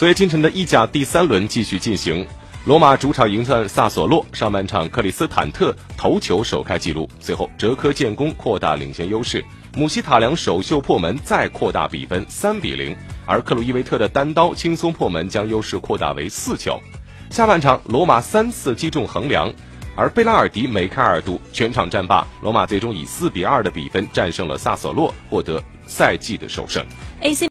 昨夜今晨的意甲第三轮继续进行，罗马主场迎战萨索洛，上半场克里斯坦特头球首开纪录，随后哲科建功扩大领先优势，姆希塔良首秀破门再扩大比分三比零，而克鲁伊维特的单刀轻松破门将优势扩大为四球。下半场罗马三次击中横梁，而贝拉尔迪、梅开二度，全场战罢，罗马最终以四比二的比分战胜了萨索洛，获得赛季的首胜。AC